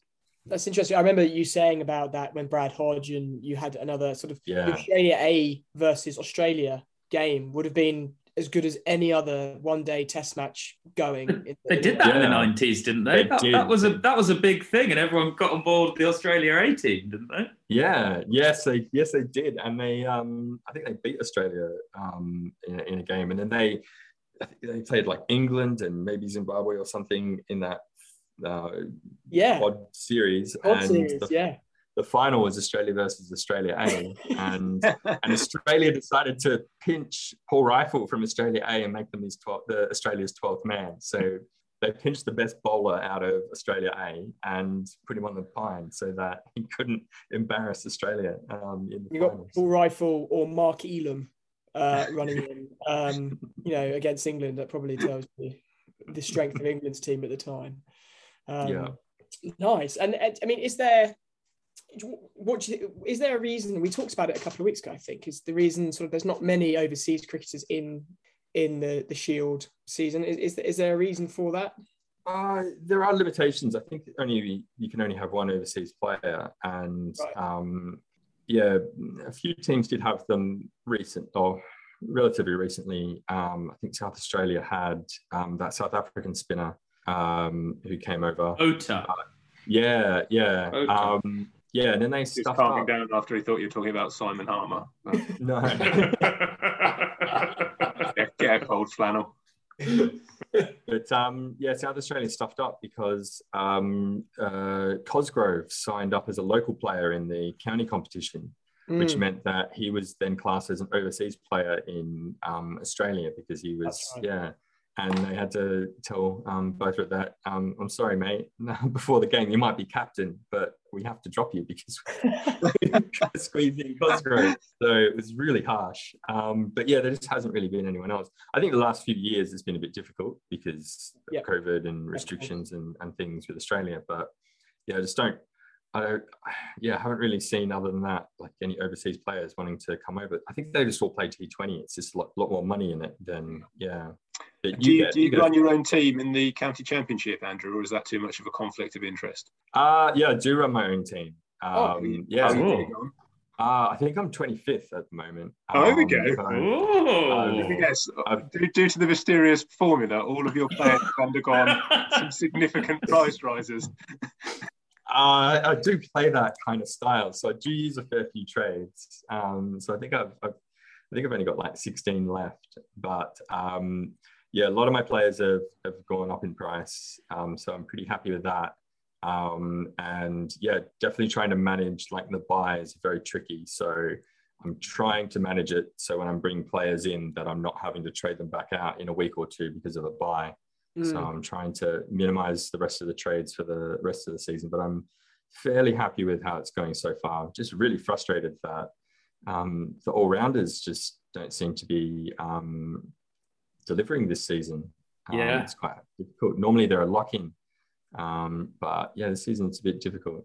That's interesting. I remember you saying about that when Brad Hodge and you had another sort of yeah. Australia A versus Australia game would have been as good as any other one day test match going. they did that yeah. in the nineties, didn't they? they that, did. that, was a that was a big thing, and everyone got on board the Australia A team, didn't they? Yeah, yes, they yes they did, and they um I think they beat Australia um in, in a game, and then they they played like England and maybe Zimbabwe or something in that uh, yeah odd series. Odd and series, the, yeah. The final was Australia versus Australia A, [LAUGHS] and and Australia decided to pinch Paul Reiffel from Australia A and make them his 12, the Australia's twelfth man. So they pinched the best bowler out of Australia A and put him on the pine so that he couldn't embarrass Australia. Um, in the you finals. got Paul Reiffel or Mark Elam uh, [LAUGHS] running in, um, you know, against England. That probably tells you the strength of England's team at the time. Um, yeah. Nice. And, and I mean, is there what you, is there a reason we talked about it a couple of weeks ago? I think is the reason sort of there's not many overseas cricketers in in the the Shield season. Is is, is there a reason for that? Uh, there are limitations. I think only you can only have one overseas player, and right. um, yeah, a few teams did have them recent or relatively recently. Um, I think South Australia had um, that South African spinner um, who came over. Ota. Uh, yeah, yeah. Um, yeah, and then they He's stuffed calming up. down after he thought you were talking about Simon Harmer. [LAUGHS] no. [LAUGHS] get, get a cold flannel. but um, yeah, South Australia stuffed up because um, uh, Cosgrove signed up as a local player in the county competition, mm. which meant that he was then classed as an overseas player in um, Australia because he was right. yeah and they had to tell um, Bothroyd that um, I'm sorry, mate. [LAUGHS] Before the game, you might be captain, but we have to drop you because we're squeezing Cosgrove. So it was really harsh. Um, but yeah, there just hasn't really been anyone else. I think the last few years has been a bit difficult because Yep. of COVID and restrictions and, and things with Australia. But yeah, I just don't. I don't. [SIGHS] Yeah, I haven't really seen other than that like any overseas players wanting to come over. I think they just all play T20. It's just a lot, lot more money in it than yeah. But Do you, get- do you get- run your own team in the county championship, Andrew, or is that too much of a conflict of interest? Uh, yeah, I do run my own team. Oh, Um, yeah, Oh. getting on? uh, I think I'm 25th at the moment. Oh, there we Um, go. so-. Let me guess. I've- Due, due to the mysterious formula, all of your players have undergone some significant [LAUGHS] price rises. [LAUGHS] Uh, I do play that kind of style, so I do use a fair few trades. Um, so I think I've, I've, I think I've only got like 16 left, but um, yeah, a lot of my players have, have gone up in price, um, so I'm pretty happy with that. Um, and yeah, definitely trying to manage like the buy is very tricky. So I'm trying to manage it so when I'm bringing players in, that I'm not having to trade them back out in a week or two because of a buy. So Mm. I'm trying to minimize the rest of the trades for the rest of the season, but I'm fairly happy with how it's going so far. Just really frustrated that um, the all rounders just don't seem to be um, delivering this season. Um, Yeah. it's quite difficult. Normally they're a lock in, um, but yeah, the season it's a bit difficult.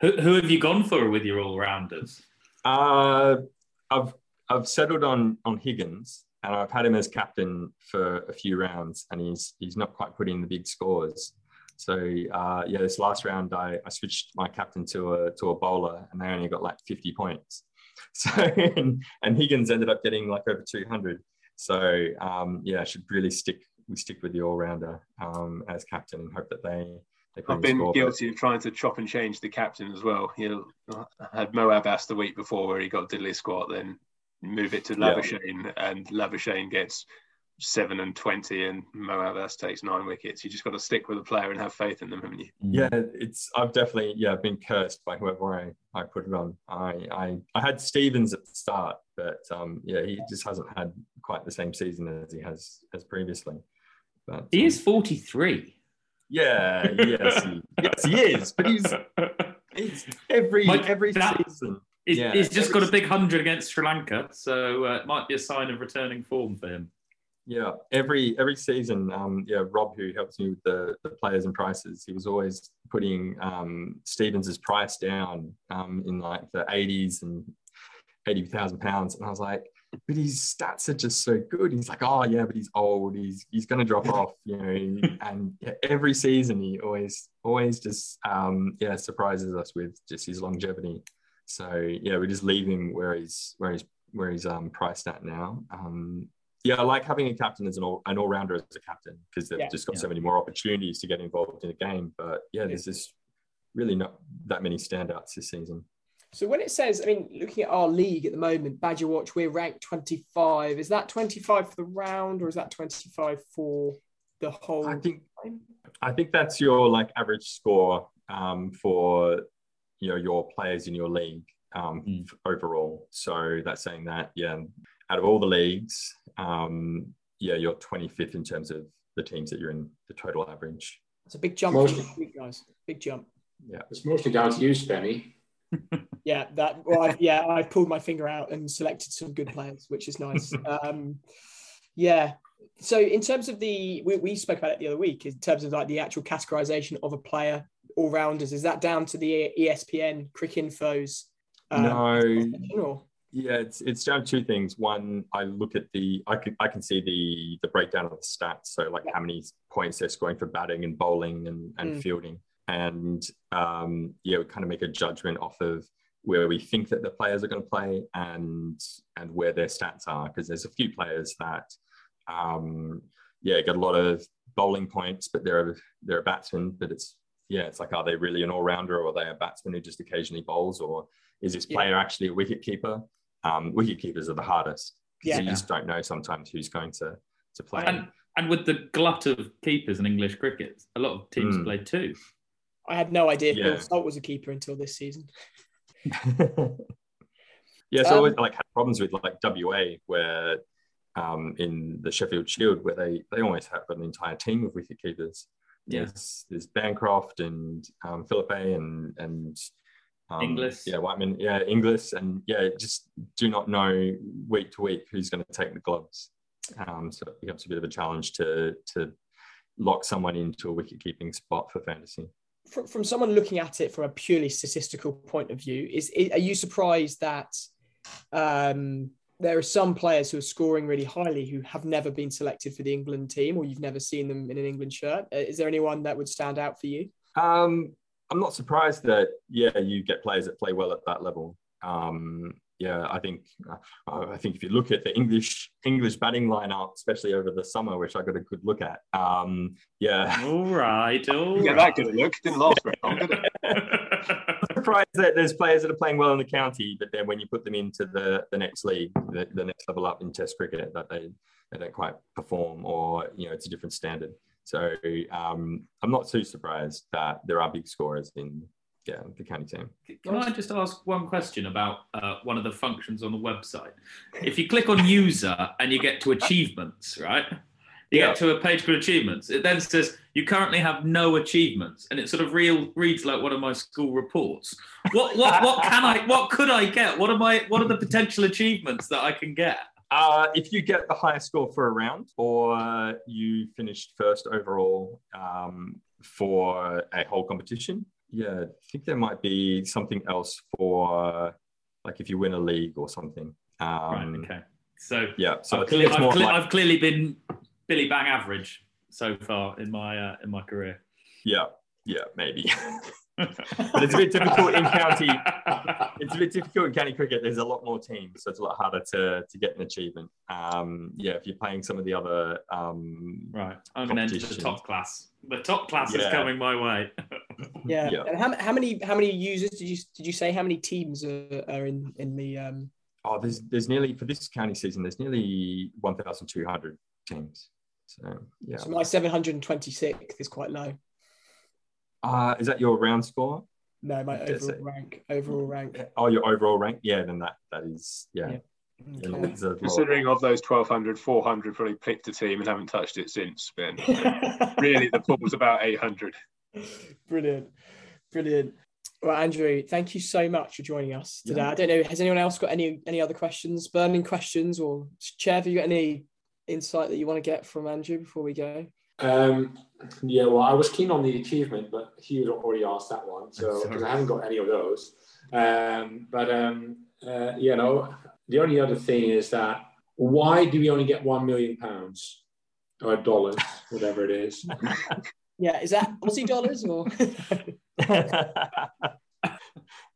Who, who have you gone for with your all rounders? Uh, I've I've settled on on Higgins, and I've had him as captain for a few rounds, and he's he's not quite putting the big scores. So uh, yeah, this last round I, I switched my captain to a to a bowler, and they only got like fifty points. [LAUGHS] So and, and Higgins ended up getting like over two hundred. So um, yeah, I should really stick we stick with the all rounder um, as captain and hope that they. they put I've been score. But- guilty of trying to chop and change the captain as well. You know, I had Mo Abbas the week before where he got diddly squat, then move it to Yeah. And Labuschagne gets seven and twenty, and Mo Abbas takes nine wickets. You just got to stick with a player and have faith in them, haven't you? Yeah, it's I've definitely yeah been cursed by whoever I, I put it on. I, I I had Stevens at the start, but um yeah he just hasn't had quite the same season as he has as previously. But He um, is 43. yeah yes he, yes he is, but he's [LAUGHS] he's every Mike, every that- season. He's, Yeah. he's just got a big 100 against Sri Lanka, so uh, it might be a sign of returning form for him. Yeah, every every season, um, yeah, Rob, who helps me with the, the players and prices, he was always putting um, Stevens's price down um, in like the 80s and 80,000 pounds. And I was like, but his stats are just so good. He's like, oh, yeah, but he's old. He's he's going to drop [LAUGHS] off, you know. and yeah, every season, he always, always just, um, yeah, surprises us with just his longevity. So, yeah, we just leave him where he's, where he's, where he's um, priced at now. Um, yeah, I like having a captain as an all an all rounder as a captain because they've Yeah. just got Yeah. so many more opportunities to get involved in a game. But yeah, there's just really not that many standouts this season. So when it says, I mean, looking at our league at the moment, Badger Watch, we're ranked 25. Is that 25 for the round or is that 25 for the whole I think time? I think that's your like average score um, for you know your players in your league um, Mm. overall. So that's saying that yeah, out of all the leagues, um, yeah, you're 25th in terms of the teams that you're in the total average. It's a big jump Most- for this week, guys. Big jump. Yeah, it's mostly down to you, Spenny. [LAUGHS] Yeah, that. Well, I, yeah, I pulled my finger out and selected some good players, which is nice. [LAUGHS] um, yeah. So in terms of the, we, we spoke about it the other week. In terms of like the actual categorization of a player, all rounders, is that down to the ESPN Cricinfo's? um, no, or- Yeah, it's it's down to two things. One, I look at the I can I can see the the breakdown of the stats. So like how many points they're scoring for batting and bowling and, and Mm. fielding. And um, yeah, we kind of make a judgment off of where we think that the players are going to play and and where their stats are. Because there's a few players that um, yeah, get a lot of bowling points, but they're a, they're a batsman, but it's yeah, it's like, are they really an all-rounder or are they a batsman who just occasionally bowls or is this Yeah. player actually a wicket keeper? Um, wicket keepers are the hardest because Yeah. you just don't know sometimes who's going to to play. And, and with the glut of keepers in English cricket, a lot of teams Mm. play two. I had no idea Yeah. Phil Salt was a keeper until this season. [LAUGHS] yeah, so I always Um, like had problems with like WA where um, in the Sheffield Shield, where they they almost have an entire team of wicket keepers. Yeah. There's, there's Bancroft and um, Philippe and and um, Inglis. Yeah, Whiteman. Yeah, Inglis, and yeah, just do not know week to week who's going to take the gloves. Um, so it becomes a bit of a challenge to to lock someone into a wicket keeping spot for fantasy. From, from someone looking at it from a purely statistical point of view, is, is are you surprised that um, there are some players who are scoring really highly who have never been selected for the England team, or you've never seen them in an England shirt? Uh, Is there anyone that would stand out for you? Um, I'm not surprised that yeah, you get players that play well at that level. Um, yeah, I think uh, I think if you look at the English English batting lineup, especially over the summer, which I got a good look at. Um, yeah, All right. All Yeah, right. that good look. Didn't last very long, did it? [LAUGHS] surprised that there's players that are playing well in the county, but then when you put them into the, the next league, the, the next level up in Test cricket, that they, they don't quite perform, or you know, it's a different standard. So um, I'm not too surprised that there are big scorers in yeah the county team. Can I just ask one question about uh, one of the functions on the website? If you click on user and you get to achievements, right? You Yeah. get to a page called achievements. It then says you currently have no achievements, and it sort of real reads like one of my school reports. What what what can I what could I get? What am I what are the potential achievements that I can get? Uh, if you get the highest score for a round, or you finished first overall um, for a whole competition, yeah, I think there might be something else for like if you win a league or something. Um, right. Okay. So Yeah, so I've, cle- I've, cle- like, I've clearly been Billy Bang average so far in my uh, in my career. yeah, yeah, maybe. [LAUGHS] but it's a bit difficult in county. It's a bit difficult in county cricket. There's a lot more teams, so it's a lot harder to to get an achievement. Um, yeah, if you're playing some of the other um, Right. I'm going to enter the top class. The top class is coming my way. [LAUGHS] Yeah. Yeah. And how, how many how many users did you did you say how many teams are, are in in the um Oh, there's there's nearly for this county season. There's nearly 1,200 teams. So yeah. so my 726th is quite low. Uh, is that your round score? No, my overall it- rank. Overall rank. Oh, your overall rank? Yeah, then that that is yeah. Yeah. Okay. there's. Considering of those 1,200, 400 probably picked a team and haven't touched it since. Then [LAUGHS] really, the pool's about 800. Brilliant. Brilliant. Well, Andrew, thank you so much for joining us today. Yeah. I don't know, has anyone else got any any other questions, burning questions, or Chev, have you got any insight that you want to get from Andrew before we go? Um, yeah, well, I was keen on the achievement, but Hugh already asked that one, so because I haven't got any of those. Um, but um, uh, you know, the only other thing is that why do we only get one million pounds or dollars, whatever it is? [LAUGHS] Yeah, is that Aussie dollars or? [LAUGHS] [LAUGHS]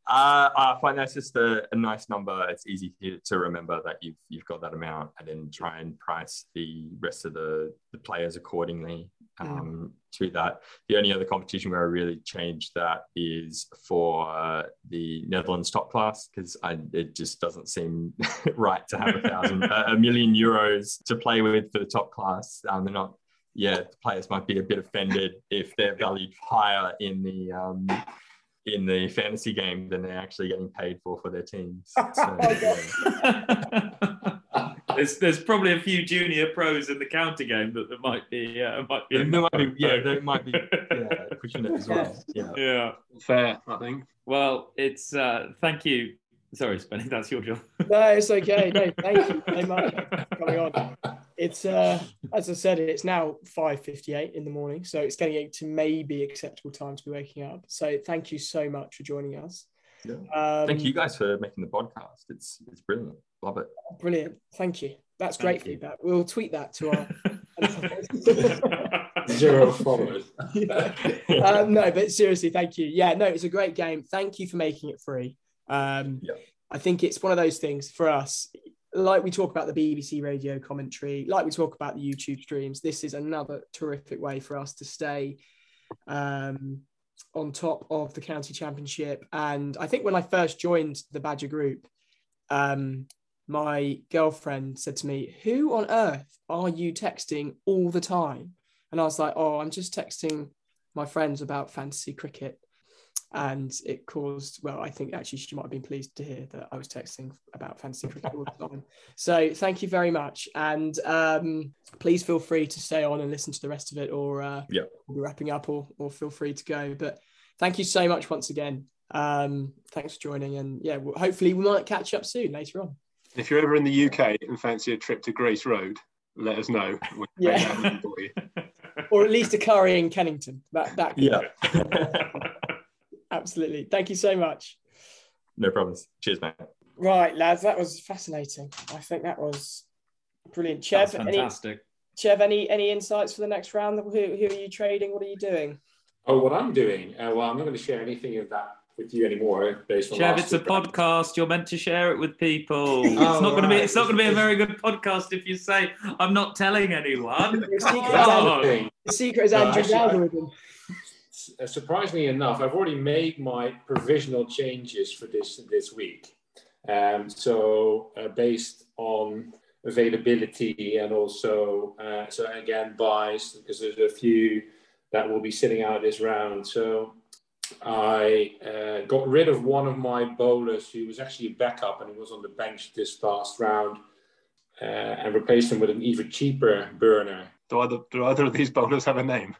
Uh, I find that's just a, a nice number. It's easy to, to remember that you've you've got that amount, and then try and price the rest of the, the players accordingly um, to that. The only other competition where I really changed that is for uh, the Netherlands top class because it just doesn't seem [LAUGHS] right to have a thousand [LAUGHS] a a million euros to play with for the top class. Um, they're not. Yeah, the players might be a bit offended if they're valued higher in the um, in the fantasy game than they're actually getting paid for for their teams. [LAUGHS] So, yeah. there's, there's probably a few junior pros in the counter game that there might be. Uh, might be There might be, yeah, they might be yeah, [LAUGHS] pushing it as well. Yeah. yeah. Fair, I think. Well, it's uh, thank you. Sorry, Spenny, that's your job. no, it's okay. No, thank you very much for [LAUGHS] coming on. It's uh, as I said, it's now five fifty-eight in the morning, so it's getting to maybe acceptable time to be waking up. So thank you so much for joining us. Yeah. Um, Thank you guys for making the podcast. It's it's brilliant. Love it. Brilliant. Thank you. That's Thank great you. feedback. We'll tweet that to our. [LAUGHS] Zero followers. [LAUGHS] um, no, but seriously, thank you. Yeah, no, it's a great game. Thank you for making it free. Um, Yeah. I think it's one of those things for us. Like we talk about the BBC radio commentary, like we talk about the YouTube streams. This is another terrific way for us to stay um, on top of the county championship. And I think when I first joined the Badger group, um, my girlfriend said to me, "Who on earth are you texting all the time?" And I was like, "Oh, I'm just texting my friends about fantasy cricket." And it caused well i think actually she might have been pleased to hear that i was texting about fantasy cricket all the [LAUGHS] time. So thank you very much. And um, please feel free to stay on and listen to the rest of it or uh, yeah. we'll wrapping up or, or feel free to go. But thank you so much once again. Um, thanks for joining and yeah well, hopefully we might catch up soon later on. If you're ever in the uk and fancy a trip to grace road let us know. Yeah. [LAUGHS] or at least a curry in kennington. That that yeah [LAUGHS] absolutely. Thank you so much. No problems. Cheers, mate. Right, lads, that was fascinating. I think that was brilliant. Chev, fantastic. Any, Chev, any any insights for the next round? Who, who are you trading? What are you doing? Oh, what I'm doing? Uh, well, I'm not going to share anything of that with you anymore. Based on Chev, it's a podcast. You're meant to share it with people. [LAUGHS] it's not going to be. It's not going to be a very good podcast if you say I'm not telling anyone. the, secret oh. Andrew, the secret is Andrew's no, algorithm. Uh, surprisingly enough, I've already made my provisional changes for this this week. Um, so uh, based on availability and also uh, so again buys because there's a few that will be sitting out this round. So I uh, got rid of one of my bowlers who was actually a backup and he was on the bench this last round uh, and replaced him with an even cheaper burner do either, do either of these bowlers have a name?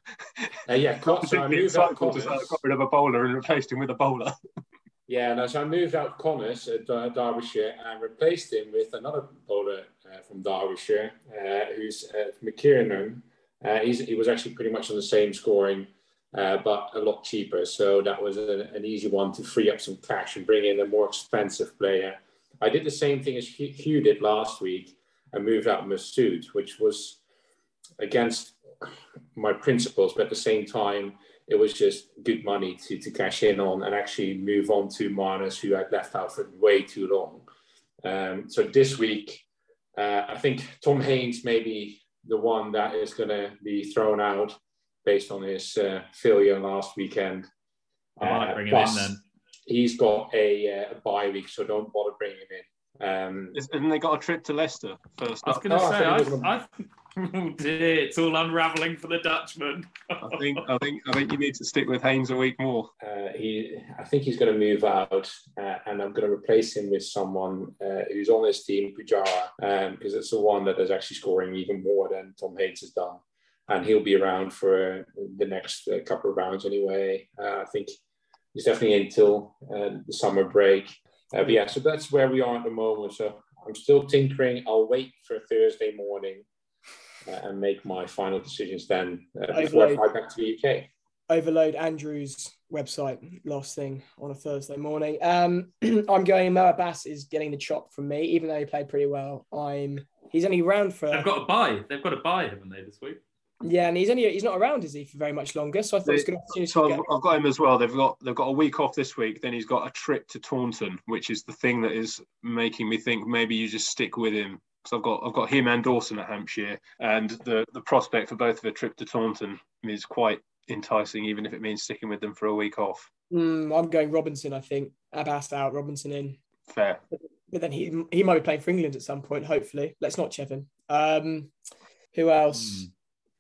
Uh, yeah, [LAUGHS] so I moved out Conners. got rid of a bowler and replaced him with a bowler. [LAUGHS] yeah, no, so I moved out Conners at Derbyshire and replaced him with another bowler uh, from Derbyshire, uh, who's uh, McKiernan. Uh, he was actually pretty much on the same scoring, uh, but a lot cheaper. So that was a, an easy one to free up some cash and bring in a more expensive player. I did the same thing as Hugh did last week. I moved out Masood, which was against my principles, but at the same time, it was just good money to, to cash in on and actually move on to Marnus, who I'd left out for way too long. Um, so this week, uh, I think Tom Haines may be the one that is going to be thrown out based on his uh, failure last weekend. I might uh, bring him in then. He's got a, uh, a bye week, so don't bother bringing him in. Um, Isn't they got a trip to Leicester first? I was going to oh, say, I, I, [LAUGHS] oh dear, it's all unravelling for the Dutchman. I think, I think, I think you need to stick with Haines a week more. Uh, he, I think he's going to move out, uh, and I'm going to replace him with someone uh, who's on his team, Pujara, because um, it's the one that is actually scoring even more than Tom Haines has done, and he'll be around for the next uh, couple of rounds anyway. Uh, I think he's definitely until uh, the summer break. Uh, but yeah, so that's where we are at the moment. So I'm still tinkering. I'll wait for Thursday morning uh, and make my final decisions then uh, before I fly back to the UK. Overload Andrew's website last thing on a Thursday morning. Um, [CLEARS THROAT] I'm going. Mo Abbas is getting the chop from me, even though he played pretty well. I'm. He's only round for. They've got a buy. They've got a buy, haven't they, this week? Yeah, and he's only he's not around, is he, for very much longer? So I thought it was good opportunity. So I've, I've, got him as well. They've got they've got a week off this week. Then he's got a trip to Taunton, which is the thing that is making me think maybe you just stick with him. Because I've got I've got him and Dawson at Hampshire, and the the prospect for both of a trip to Taunton is quite enticing, even if it means sticking with them for a week off. Mm, I'm going Robinson. I think Abbas out, Robinson in. Fair. But, but then he he might be playing for England at some point. Hopefully, let's not Chevin. Um, who else? Mm.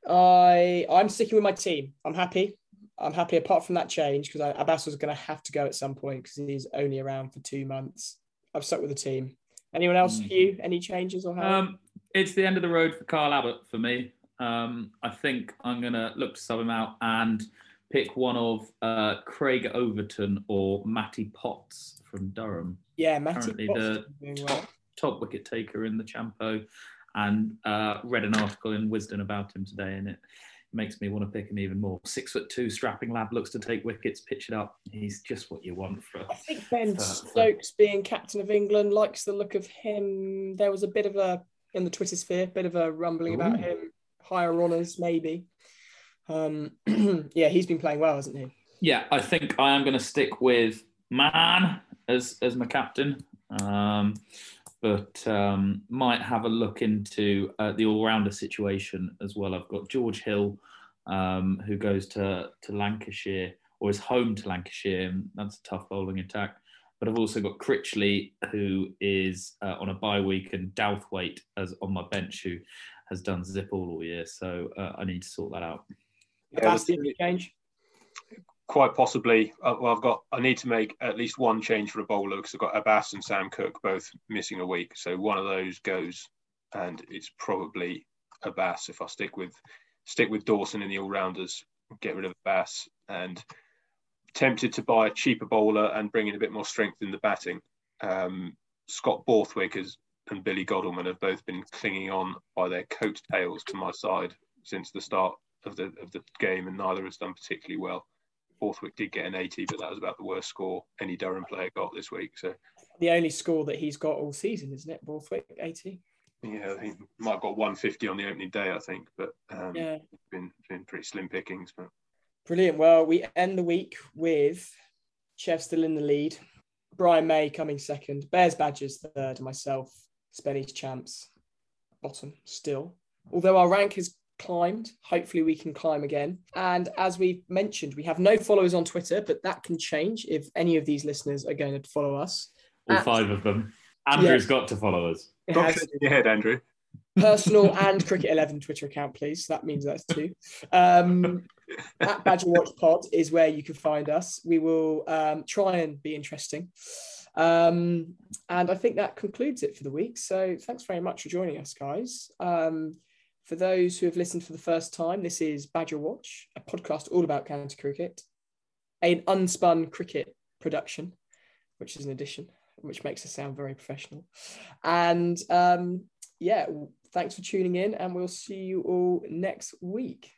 I I'm sticking with my team. I'm happy. I'm happy apart from that change because Abbas was going to have to go at some point because he's only around for two months. I've stuck with the team. Anyone else? Mm. You? Any changes or how? Um, it's the end of the road for Kyle Abbott for me. Um, I think I'm going to look to sub him out and pick one of uh, Craig Overton or Matty Potts from Durham. Yeah, Matty Potts the top, well. top wicket taker in the Champo and uh, read an article in Wisden about him today, and it makes me want to pick him even more. Six foot two, strapping lad, looks to take wickets, pitch it up. He's just what you want for. I think Ben for, Stokes, for... being captain of England, likes the look of him. There was a bit of a in the Twitter sphere, bit of a rumbling Ooh. about him. Higher honours, maybe. Um, [CLEARS THROAT] yeah, he's been playing well, hasn't he? Yeah, I think I am going to stick with Man as as my captain. Um, but um, might have a look into uh, the all-rounder situation as well. I've got George Hill, um, who goes to to Lancashire or is home to Lancashire. That's a tough bowling attack. But I've also got Critchley, who is uh, on a bye week, and Douthwaite as on my bench, who has done zip all all year. So uh, I need to sort that out. Yeah, Capacity change. Quite possibly. Uh, well, I've got. I need to make at least one change for a bowler because I've got Abbas and Sam Cook both missing a week. So one of those goes, and it's probably Abbas if I stick with stick with Dawson in the all rounders, get rid of Abbas, and tempted to buy a cheaper bowler and bring in a bit more strength in the batting. Um, Scott Borthwick has, and Billy Godleman have both been clinging on by their coattails to my side since the start of the of the game, and neither has done particularly well. Borthwick did get an 80, but that was about the worst score any Durham player got this week. So the only score that he's got all season, isn't it? Borthwick 80. Yeah, he might have got 150 on the opening day, I think, but um, yeah, been been pretty slim pickings. But brilliant. Well, we end the week with Chev still in the lead, Brian May coming second, Bears Badgers third, and myself, Spenny's champs, bottom still. Although our rank has climbed, hopefully we can climb again. And as we mentioned, we have no followers on Twitter, but that can change if any of these listeners are going to follow us. All At, five of them. Andrew's got to follow us. Stop shaking your head, Andrew. Personal [LAUGHS] and Cricket 11 Twitter account, please. That means that's two. Um, at Badger Watch Pod is where you can find us. We will um, try and be interesting. Um, and I think that concludes it for the week. So thanks very much for joining us, guys. Um, for those who have listened for the first time, this is Badger Watch, a podcast all about county cricket, an unspun cricket production, which is an addition, which makes us sound very professional. And um, yeah, thanks for tuning in, and we'll see you all next week.